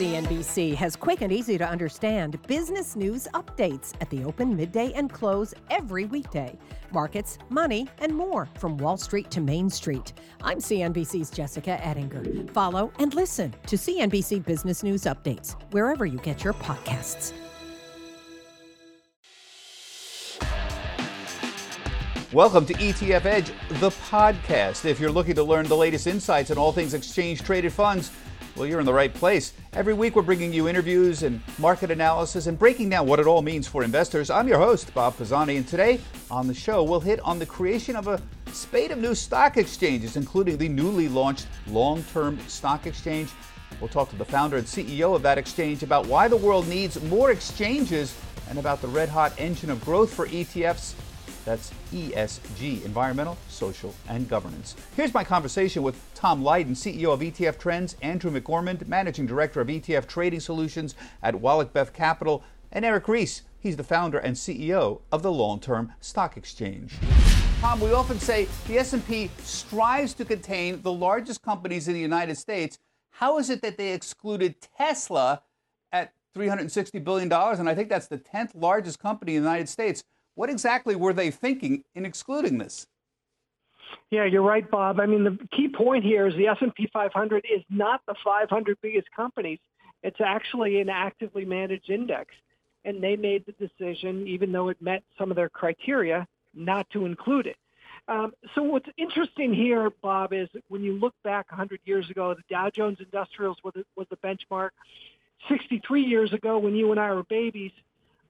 CNBC has quick and easy to understand business news updates at the open, midday, and close every weekday. Markets, money, and more from Wall Street to Main Street. I'm CNBC's Jessica Ettinger. Follow and listen to CNBC Business News Updates wherever you get your podcasts. Welcome to ETF Edge, the podcast. If you're looking to learn the latest insights on all things exchange traded funds, well, you're in the right place. Every week, we're bringing you interviews and market analysis and breaking down what it all means for investors. I'm your host, Bob Pisani, and today on the show, we'll hit on the creation of a spate of new stock exchanges, including the newly launched long term stock exchange. We'll talk to the founder and CEO of that exchange about why the world needs more exchanges and about the red hot engine of growth for ETFs that's ESG, environmental, social, and governance. Here's my conversation with Tom Lydon, CEO of ETF Trends, Andrew McOrmond, Managing Director of ETF Trading Solutions at WallachBeth Capital, and Eric Ries. He's the founder and CEO of the Long Term Stock Exchange. Tom, we often say the S&P strives to contain the largest companies in the United States. How is it that they excluded Tesla at $360 billion? And I think that's the 10th largest company in the United States. What exactly were they thinking in excluding this? Yeah, you're right, Bob. I mean, the key point here is the S&P 500 is not the 500 biggest companies. It's actually an actively managed index. And they made the decision, even though it met some of their criteria, not to include it. Um, so what's interesting here, Bob, is when you look back 100 years ago, the Dow Jones Industrials was, was the benchmark. 63 years ago, when you and I were babies,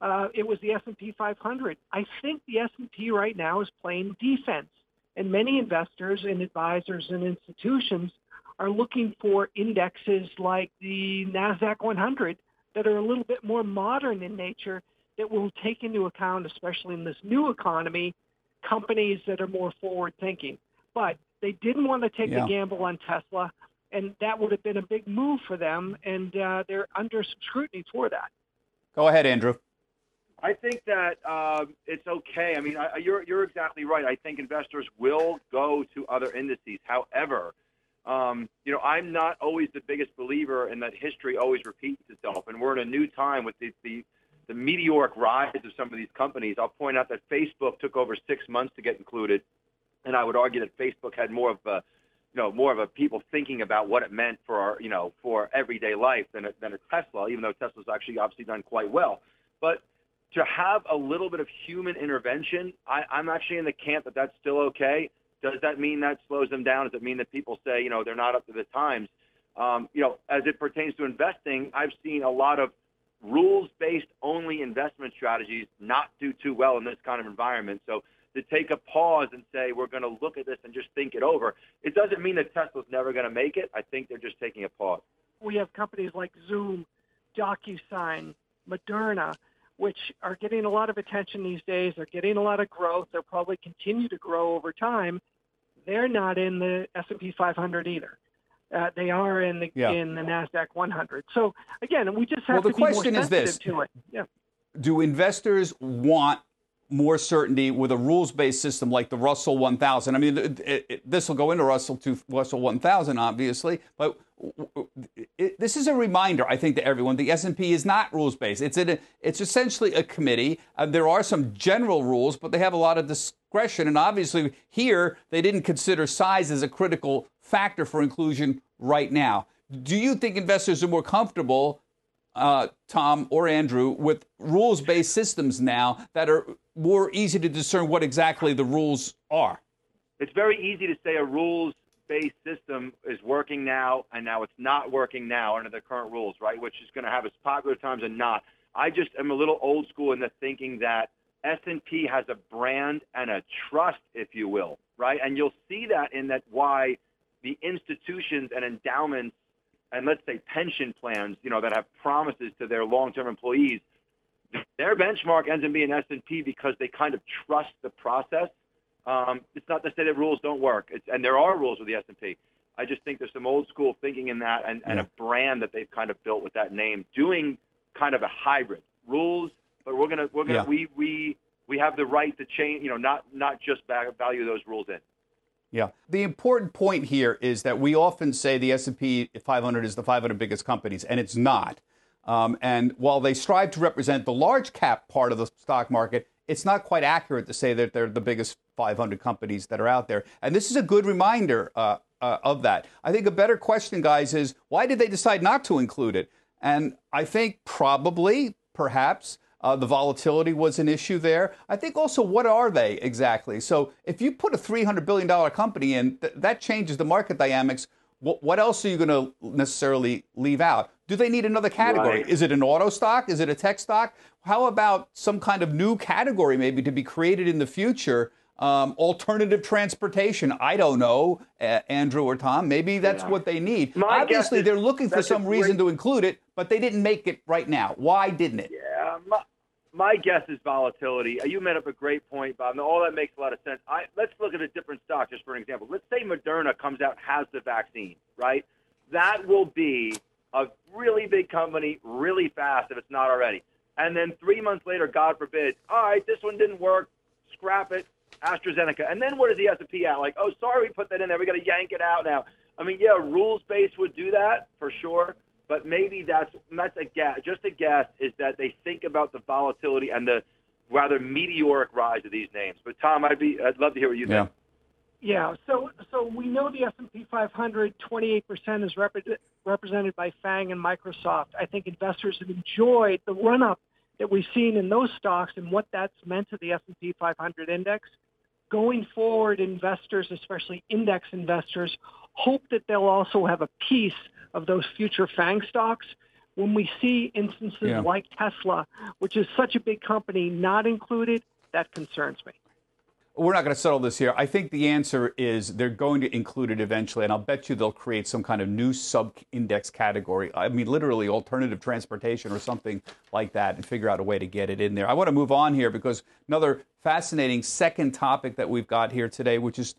uh, it was the S&P 500. I think the S&P right now is playing defense, and many investors and advisors and institutions are looking for indexes like the Nasdaq 100 that are a little bit more modern in nature that will take into account, especially in this new economy, companies that are more forward thinking. But they didn't want to take yeah. the gamble on Tesla, and that would have been a big move for them, and uh, they're under some scrutiny for that. Go ahead, Andrew. I think that um, it's okay. I mean, I, you're you're exactly right. I think investors will go to other indices. However, um, you know, I'm not always the biggest believer in that history always repeats itself, and we're in a new time with the, the the meteoric rise of some of these companies. I'll point out that Facebook took over six months to get included, and I would argue that Facebook had more of a you know, more of a people thinking about what it meant for our, you know, for everyday life than a, than a Tesla, even though Tesla's actually obviously done quite well. But to have a little bit of human intervention, I, I'm actually in the camp that that's still okay. Does that mean that slows them down? Does it mean that people say, you know, they're not up to the times? Um, you know, as it pertains to investing, I've seen a lot of rules-based only investment strategies not do too well in this kind of environment. So to take a pause and say we're going to look at this and just think it over, it doesn't mean that Tesla's never going to make it. I think they're just taking a pause. We have companies like Zoom, DocuSign, Moderna which are getting a lot of attention these days. They're getting a lot of growth. They'll probably continue to grow over time. They're not in the S&P 500 either. Uh, they are in the yeah. in the Nasdaq 100. So again, we just have well, the to be question more is this. to it. Yeah. Do investors want more certainty with a rules-based system like the Russell 1000? I mean, this will go into Russell to Russell 1000, obviously, but it, this is a reminder, I think, to everyone. The S&P is not rules-based. It's a, it's essentially a committee. Uh, there are some general rules, but they have a lot of discretion. And obviously, here they didn't consider size as a critical factor for inclusion right now. Do you think investors are more comfortable, uh, Tom or Andrew, with rules-based systems now that are more easy to discern what exactly the rules are? It's very easy to say a rules based system is working now, and now it's not working now under the current rules, right? Which is going to have its popular times and not. I just am a little old school in the thinking that S&P has a brand and a trust, if you will, right? And you'll see that in that why the institutions and endowments and let's say pension plans, you know, that have promises to their long-term employees, their benchmark ends up being S&P because they kind of trust the process um, it's not to say that rules don't work, it's, and there are rules with the S&P. I just think there's some old school thinking in that, and, and a brand that they've kind of built with that name, doing kind of a hybrid rules, but we're gonna we're gonna yeah. we we we have the right to change, you know, not not just value those rules in. Yeah. The important point here is that we often say the S&P 500 is the 500 biggest companies, and it's not. Um, and while they strive to represent the large cap part of the stock market, it's not quite accurate to say that they're the biggest 500 companies that are out there. And this is a good reminder uh, uh, of that. I think a better question, guys, is why did they decide not to include it? And I think probably, perhaps, uh, the volatility was an issue there. I think also, what are they exactly? So if you put a $300 billion company in, th- that changes the market dynamics. What, what else are you going to necessarily leave out? Do they need another category? Right. Is it an auto stock? Is it a tech stock? How about some kind of new category maybe to be created in the future? Um, alternative transportation. I don't know, uh, Andrew or Tom. Maybe that's yeah. what they need. My Obviously, they're looking for some reason to include it, but they didn't make it right now. Why didn't it? Yeah, my, my guess is volatility. Uh, you made up a great point, Bob. Now, all that makes a lot of sense. I, let's look at a different stock, just for an example. Let's say Moderna comes out has the vaccine, right? That will be a really big company really fast if it's not already. And then three months later, God forbid, all right, this one didn't work, scrap it, AstraZeneca. And then what is the S&P at? Like, oh, sorry, we put that in there. We got to yank it out now. I mean, yeah, rules based would do that for sure but maybe that's that's a guess. Just a guess is that they think about the volatility and the rather meteoric rise of these names. But Tom, I'd be I'd love to hear what you yeah. think. Yeah. So so we know the S&P 500 28% is rep- represented by FANG and Microsoft. I think investors have enjoyed the run up that we've seen in those stocks and what that's meant to the S&P 500 index. Going forward, investors, especially index investors, hope that they'll also have a piece of those future FANG stocks. When we see instances yeah. like Tesla, which is such a big company, not included, that concerns me. We're not going to settle this here. I think the answer is they're going to include it eventually, and I'll bet you they'll create some kind of new sub-index category. I mean, literally alternative transportation or something like that, and figure out a way to get it in there. I want to move on here because another fascinating second topic that we've got here today, which is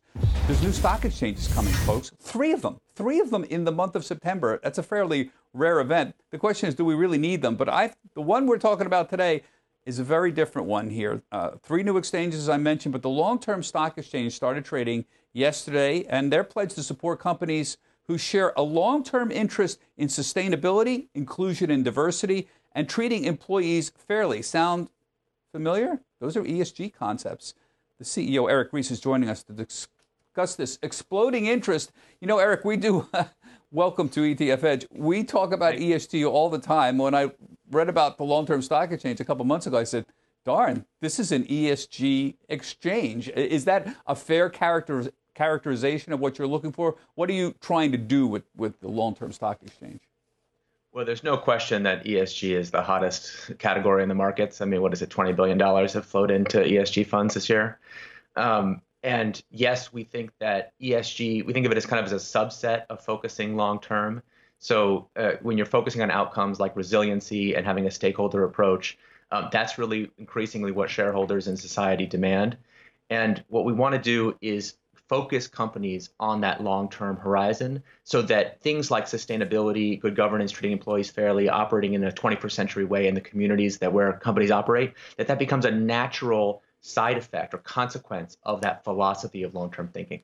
there's new stock exchanges coming, folks. Three of them. Three of them in the month of September. That's a fairly rare event. The question is, do we really need them? But I, the one we're talking about today is a very different one here. Uh, three new exchanges, as I mentioned, but the long term stock exchange started trading yesterday, and they're pledged to support companies who share a long term interest in sustainability, inclusion, and diversity, and treating employees fairly. Sound familiar? Those are ESG concepts. The CEO, Eric Ries, is joining us to discuss this exploding interest. You know, Eric, we do. welcome to ETF Edge. We talk about ESG all the time. When I read about the long term stock exchange a couple months ago, I said, darn, this is an ESG exchange. Is that a fair character, characterization of what you're looking for? What are you trying to do with, with the long term stock exchange? Well, there's no question that ESG is the hottest category in the markets. I mean, what is it? $20 billion have flowed into ESG funds this year. Um, and yes, we think that ESG, we think of it as kind of as a subset of focusing long term. So uh, when you're focusing on outcomes like resiliency and having a stakeholder approach, um, that's really increasingly what shareholders and society demand. And what we want to do is focus companies on that long-term horizon so that things like sustainability, good governance, treating employees fairly, operating in a 21st century way in the communities that where companies operate, that that becomes a natural side effect or consequence of that philosophy of long-term thinking.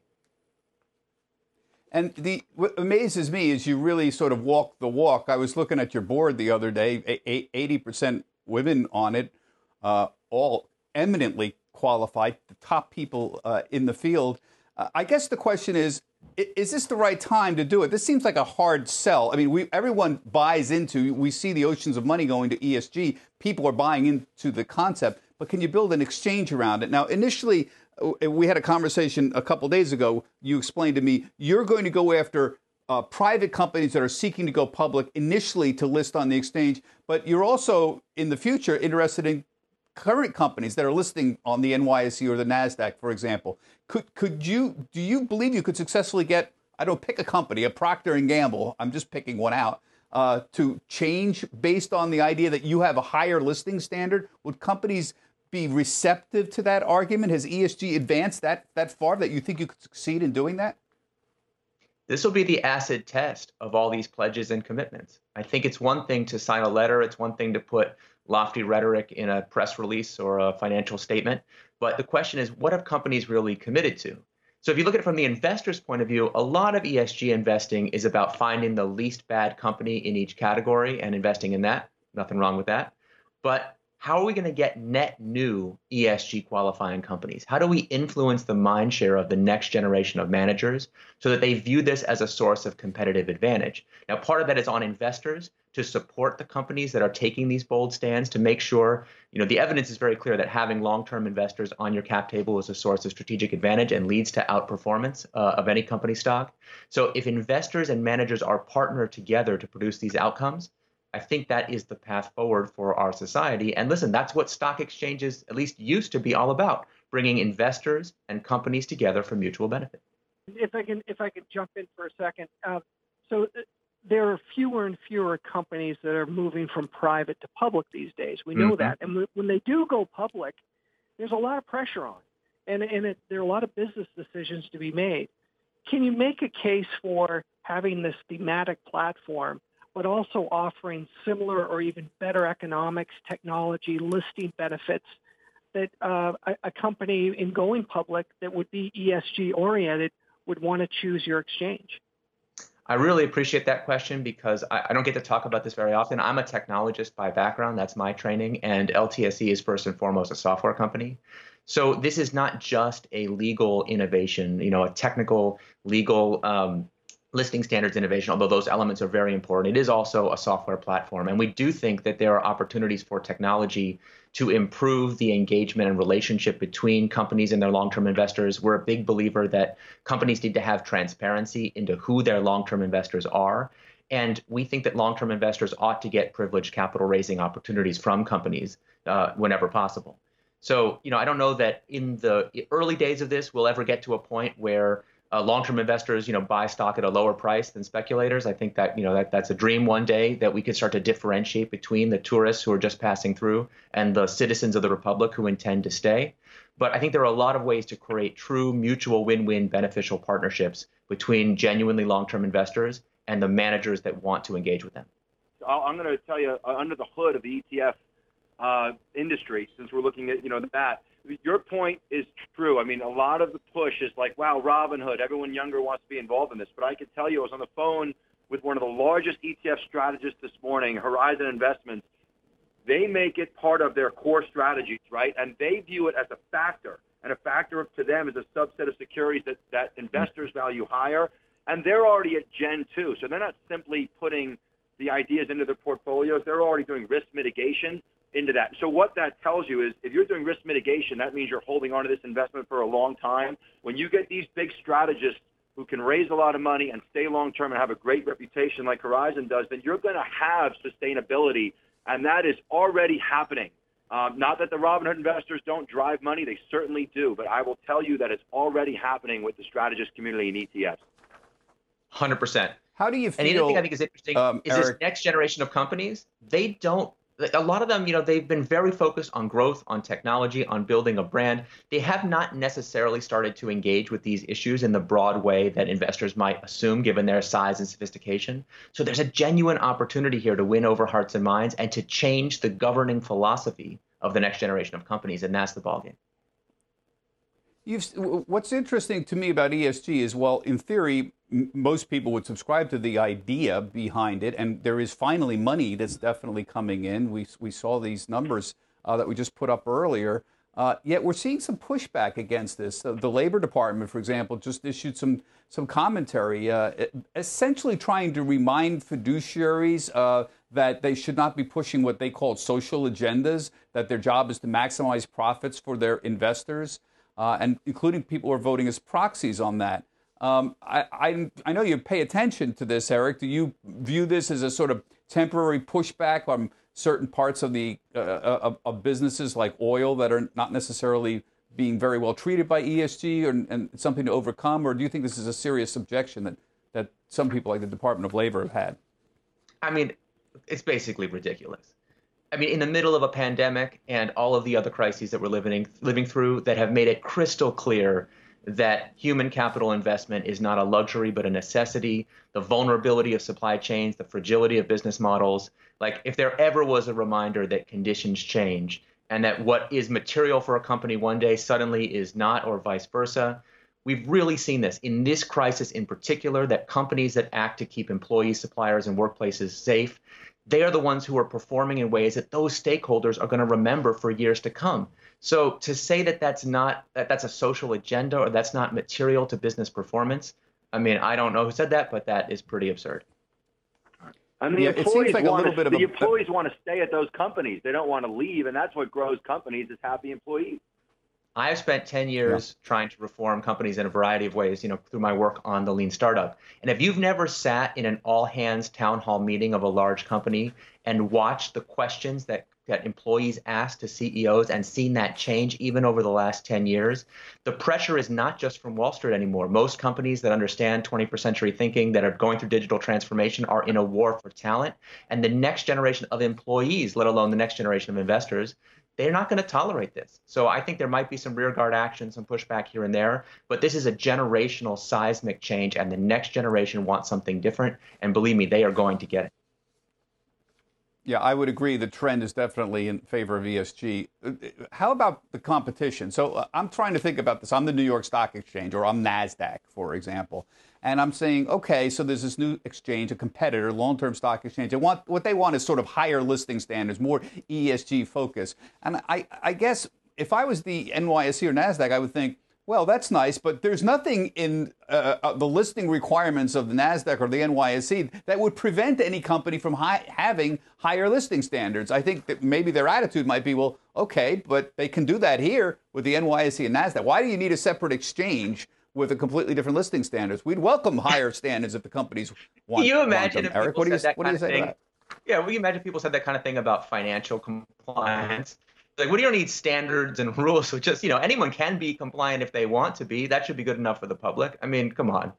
And the what amazes me is you really sort of walk the walk. I was looking at your board the other day, eighty percent women on it, uh, all eminently qualified, the top people uh, in the field. Uh, I guess the question is, is this the right time to do it? This seems like a hard sell. I mean, we, everyone buys into. We see the oceans of money going to ESG. People are buying into the concept, but can you build an exchange around it? Now, initially, uh, we had a conversation a couple days ago. You explained to me you're going to go after uh, private companies that are seeking to go public initially to list on the exchange, but you're also in the future interested in current companies that are listing on the NYSE or the Nasdaq, for example. Could could you do you believe you could successfully get I don't pick a company, a Procter and Gamble. I'm just picking one out. Uh, to change based on the idea that you have a higher listing standard? Would companies be receptive to that argument? Has ESG advanced that that far that you think you could succeed in doing that? This will be the acid test of all these pledges and commitments. I think it's one thing to sign a letter, it's one thing to put lofty rhetoric in a press release or a financial statement, but the question is what have companies really committed to? So if you look at it from the investor's point of view, a lot of ESG investing is about finding the least bad company in each category and investing in that. Nothing wrong with that. But how are we going to get net new ESG qualifying companies? How do we influence the mind share of the next generation of managers so that they view this as a source of competitive advantage? Now, part of that is on investors to support the companies that are taking these bold stands to make sure, you know, the evidence is very clear that having long-term investors on your cap table is a source of strategic advantage and leads to outperformance uh, of any company stock. So if investors and managers are partnered together to produce these outcomes, I think that is the path forward for our society. And listen, that's what stock exchanges at least used to be all about, bringing investors and companies together for mutual benefit. If I can, if I could jump in for a second, uh, so there are fewer and fewer companies that are moving from private to public these days. We know mm-hmm. that. And when they do go public, there's a lot of pressure on. And, and it, there are a lot of business decisions to be made. Can you make a case for having this thematic platform, but also offering similar or even better economics, technology, listing benefits that uh, a, a company in going public that would be ESG oriented would want to choose your exchange? I really appreciate that question because I, I, don't get to talk about this very often. I'm a technologist by background, that's my training, and LTSE is first and foremost a software company. So this is not just a legal innovation, you know, a technical legal um, listing standards innovation, although those elements are very important. It is also a software platform. And we do think that there are opportunities for technology to improve the engagement and relationship between companies and their long term investors. We're a big believer that companies need to have transparency into who their long term investors are. And we think that long term investors ought to get privileged capital raising opportunities from companies uh, whenever possible. So, you know, I don't know that in the early days of this, we'll ever get to a point where uh, long-term investors, you know, buy stock at a lower price than speculators. I think that you know that that's a dream one day that we could start to differentiate between the tourists who are just passing through and the citizens of the republic who intend to stay. But I think there are a lot of ways to create true mutual win-win beneficial partnerships between genuinely long-term investors and the managers that want to engage with them. I'm going to tell you uh, under the hood of the ETF uh, industry, since we're looking at you know the that your point is true. I mean, a lot of the push is like, wow, Robinhood, everyone younger wants to be involved in this. But I can tell you, I was on the phone with one of the largest ETF strategists this morning, Horizon Investments. They make it part of their core strategies, right? And they view it as a factor. And a factor to them is a subset of securities that, that investors value higher. And they're already at Gen 2. So they're not simply putting the ideas into their portfolios, they're already doing risk mitigation into that. So what that tells you is if you're doing risk mitigation, that means you're holding on to this investment for a long time. When you get these big strategists who can raise a lot of money and stay long term and have a great reputation like Horizon does, then you're going to have sustainability, and that is already happening. Um, not that the Robinhood investors don't drive money, they certainly do, but I will tell you that it's already happening with the strategist community and ETFs. 100%. How do you feel? And the other thing I think is interesting um, is Eric, this next generation of companies, they don't a lot of them, you know, they've been very focused on growth, on technology, on building a brand. They have not necessarily started to engage with these issues in the broad way that investors might assume, given their size and sophistication. So there's a genuine opportunity here to win over hearts and minds and to change the governing philosophy of the next generation of companies, and that's the ballgame. You've, what's interesting to me about ESG is, well, in theory, most people would subscribe to the idea behind it, and there is finally money that's definitely coming in. We, we saw these numbers uh, that we just put up earlier. Uh, yet we're seeing some pushback against this. The Labor Department, for example, just issued some some commentary, uh, essentially trying to remind fiduciaries uh, that they should not be pushing what they call social agendas. That their job is to maximize profits for their investors uh, and including people who are voting as proxies on that. Um, I, I, I, know you pay attention to this, Eric. Do you view this as a sort of temporary pushback on certain parts of the uh, uh of, of, businesses like oil that are not necessarily being very well treated by ESG or, and something to overcome, or do you think this is a serious objection that that some people like the Department of Labor have had? I mean, it's basically ridiculous. I mean, in the middle of a pandemic and all of the other crises that we're living living through that have made it crystal clear that human capital investment is not a luxury but a necessity. The vulnerability of supply chains, the fragility of business models. Like, if there ever was a reminder that conditions change and that what is material for a company one day suddenly is not, or vice versa, We've really seen this in this crisis in particular that companies that act to keep employees, suppliers, and workplaces safe, they are the ones who are performing in ways that those stakeholders are going to remember for years to come. So to say that that's not that that's a social agenda or that's not material to business performance, I mean, I don't know who said that, but that is pretty absurd. I mean, Yeah, the employees, like a want little to, bit of the a- employees want to stay at those companies. They don't want to leave, and that's what grows companies is happy employees. I have spent 10 years trying to reform companies in a variety of ways, you know, through my work on the lean startup. And if you've never sat in an all hands town hall meeting of a large company and watched the questions that, that employees ask to CEOs and seen that change even over the last 10 years, the pressure is not just from Wall Street anymore. Most companies that understand 21st century thinking that are going through digital transformation are in a war for talent. And the next generation of employees, let alone the next generation of investors, they're not going to tolerate this. So I think there might be some rearguard action, some pushback here and there, but this is a generational seismic change, and the next generation wants something different. And believe me, they are going to get it. Yeah, I would agree. The trend is definitely in favor of ESG. How about the competition? So uh, I'm trying to think about this. I'm the New York Stock Exchange, or I'm NASDAQ, for example. And I'm saying, okay, so there's this new exchange, a competitor, long term stock exchange. They want, what they want is sort of higher listing standards, more ESG focus. And I, I guess if I was the NYSE or NASDAQ, I would think, well, that's nice, but there's nothing in uh, uh, the listing requirements of the NASDAQ or the NYSE that would prevent any company from hi- having higher listing standards. I think that maybe their attitude might be, well, okay, but they can do that here with the NYSE and NASDAQ. Why do you need a separate exchange with a completely different listing standards? We'd welcome higher standards if the companies want. Can you want imagine them. if Eric, what do you, what do you say of thing? Yeah, we imagine people said that kind of thing about financial compliance. Like, what do you need standards and rules? So just, you know, anyone can be compliant if they want to be. That should be good enough for the public. I mean, come on.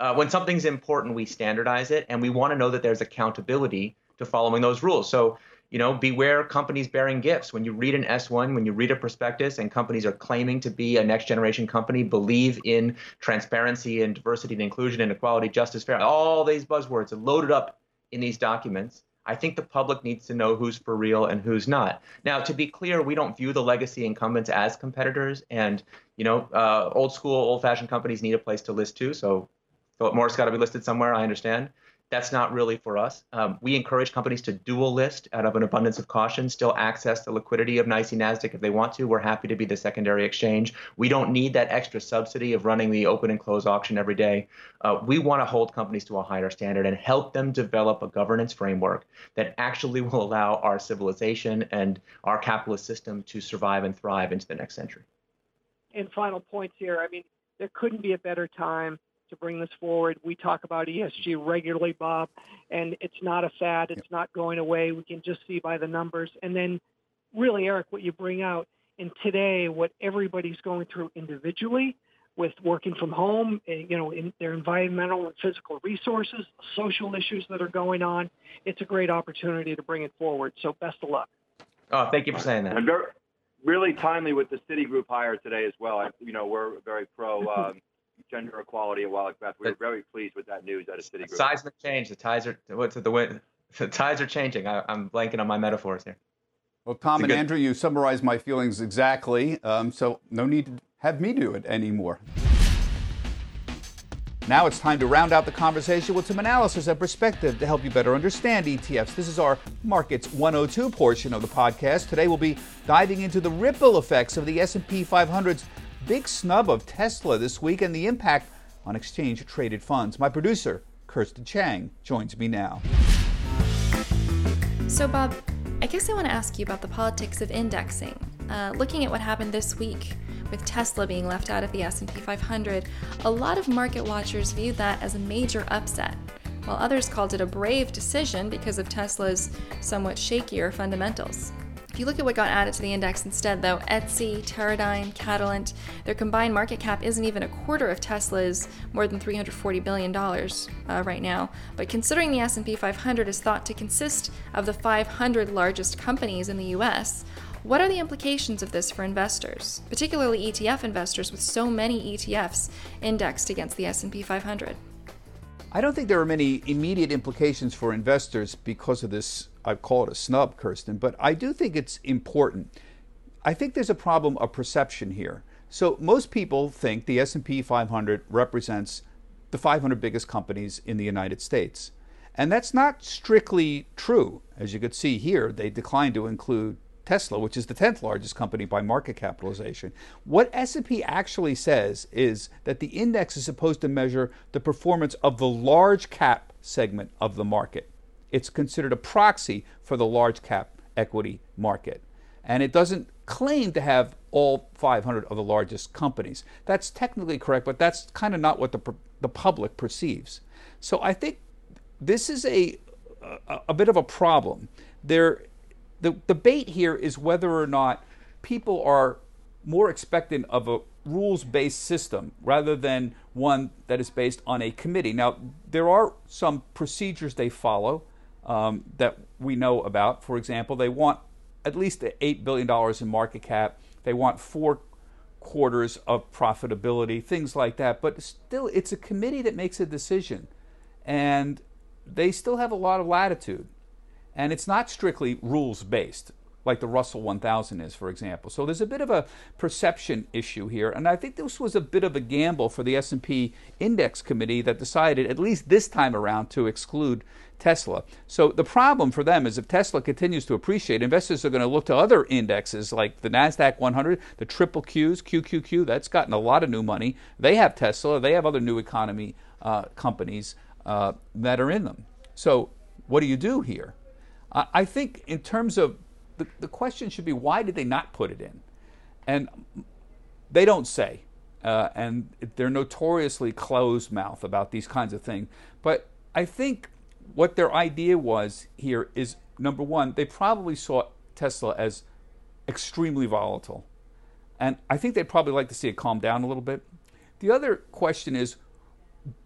Uh, when something's important, we standardize it, and we want to know that there's accountability to following those rules. So, you know, beware companies bearing gifts. When you read an S1, when you read a prospectus, and companies are claiming to be a next generation company, believe in transparency and diversity and inclusion and equality, justice, fair, all these buzzwords are loaded up in these documents. I think the public needs to know who's for real and who's not. Now, to be clear, we don't view the legacy incumbents as competitors, and you know, uh, old school, old-fashioned companies need a place to list too. So, Philip Morris got to be listed somewhere. I understand. That's not really for us. Um, we encourage companies to dual list out of an abundance of caution, still access the liquidity of NYSE NASDAQ if they want to. We're happy to be the secondary exchange. We don't need that extra subsidy of running the open and close auction every day. Uh, we want to hold companies to a higher standard and help them develop a governance framework that actually will allow our civilization and our capitalist system to survive and thrive into the next century. And final points here. I mean, there couldn't be a better time to bring this forward. We talk about ESG regularly, Bob, and it's not a fad. It's not going away. We can just see by the numbers. And then, really, Eric, what you bring out, and today, what everybody's going through individually with working from home, eh, you know, in their environmental and physical resources, social issues that are going on, it's a great opportunity to bring it forward. So, best of luck. Oh, thank you for saying that. And very, really timely with the Citigroup hire today as well. I, you know, we're very pro um, gender equality at Wallach Beth. We are very pleased with that news out of Citigroup. Seismic change. The tides are what's it, the wind? The tides are changing. I, I'm blanking on my metaphors here. Well, Tom and good- Andrew, you summarized my feelings exactly, um, so no need to have me do it anymore. Now it's time to round out the conversation with some analysis and perspective to help you better understand ETFs. This is our Markets 102 portion of the podcast. Today we'll be diving into the ripple effects of the S&P 500's big snub of Tesla this week and the impact on exchange traded funds. My producer, Kirsten Chang, joins me now. So, Bob, I guess I want to ask you about the politics of indexing. Uh, looking at what happened this week with Tesla being left out of the S&P 500, a lot of market watchers viewed that as a major upset, while others called it a brave decision because of Tesla's somewhat shakier fundamentals. If you look at what got added to the index instead, though, Etsy, Teradyne, Catalent, their combined market cap isn't even a quarter of Tesla's more than $340 billion uh, right now. But considering the S&P 500 is thought to consist of the 500 largest companies in the U.S., what are the implications of this for investors, particularly ETF investors with so many ETFs indexed against the S&P 500? I don't think there are many immediate implications for investors because of this. I call it a snub, Kirsten, but I do think it's important. I think there's a problem of perception here. So most people think the S&P 500 represents the 500 biggest companies in the United States. And that's not strictly true. As you could see here, they declined to include Tesla, which is the 10th largest company by market capitalization. What S&P actually says is that the index is supposed to measure the performance of the large cap segment of the market. It's considered a proxy for the large cap equity market. And it doesn't claim to have all 500 of the largest companies. That's technically correct, but that's kind of not what the, the public perceives. So I think this is a, a, a bit of a problem. There the debate here is whether or not people are more expectant of a rules based system rather than one that is based on a committee. Now, there are some procedures they follow um, that we know about. For example, they want at least $8 billion in market cap, they want four quarters of profitability, things like that. But still, it's a committee that makes a decision. And they still have a lot of latitude. And it's not strictly rules based, like the Russell 1000 is, for example. So there's a bit of a perception issue here. And I think this was a bit of a gamble for the S&P Index Committee that decided, at least this time around, to exclude Tesla. So the problem for them is if Tesla continues to appreciate, investors are going to look to other indexes like the NASDAQ 100, the triple Qs, QQQ, that's gotten a lot of new money. They have Tesla, they have other new economy uh, companies uh, that are in them. So what do you do here? I think in terms of the, the question should be why did they not put it in? And they don't say. Uh, and they're notoriously closed mouth about these kinds of things. But I think what their idea was here is number one, they probably saw Tesla as extremely volatile. And I think they'd probably like to see it calm down a little bit. The other question is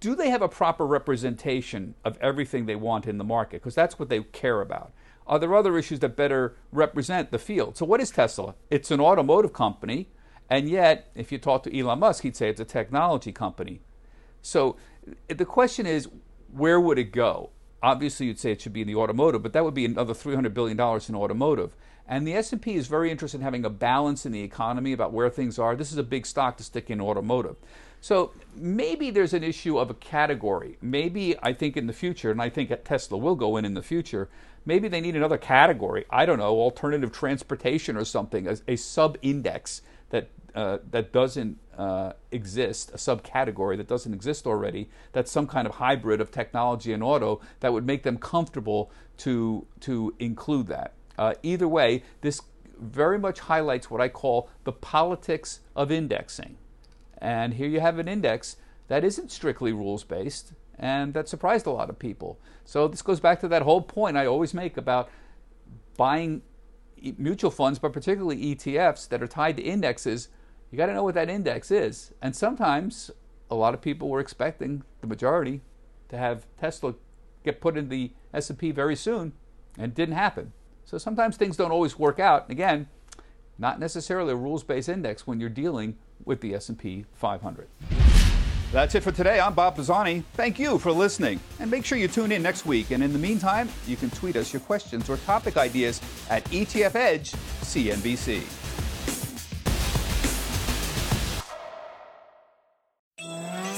do they have a proper representation of everything they want in the market? Because that's what they care about. Are there other issues that better represent the field? So, what is Tesla? It's an automotive company, and yet, if you talk to Elon Musk, he'd say it's a technology company. So, the question is, where would it go? Obviously, you'd say it should be in the automotive, but that would be another $300 billion in automotive. And the S&P is very interested in having a balance in the economy about where things are. This is a big stock to stick in automotive. So maybe there's an issue of a category. Maybe I think in the future, and I think Tesla will go in in the future, maybe they need another category. I don't know, alternative transportation or something, a, a sub index that, uh, that doesn't uh, exist, a subcategory that doesn't exist already, that's some kind of hybrid of technology and auto that would make them comfortable to, to include that. Uh, either way, this very much highlights what I call the politics of indexing. And here you have an index that isn't strictly rules based, and that surprised a lot of people. So this goes back to that whole point I always make about buying mutual funds, but particularly ETFs that are tied to indexes. You got to know what that index is. And sometimes a lot of people were expecting the majority to have Tesla get put in the S&P very soon, and it didn't happen. So sometimes things don't always work out. Again, not necessarily a rules-based index when you're dealing with the S&P 500. That's it for today. I'm Bob Pisani. Thank you for listening. And make sure you tune in next week. And in the meantime, you can tweet us your questions or topic ideas at ETF Edge CNBC.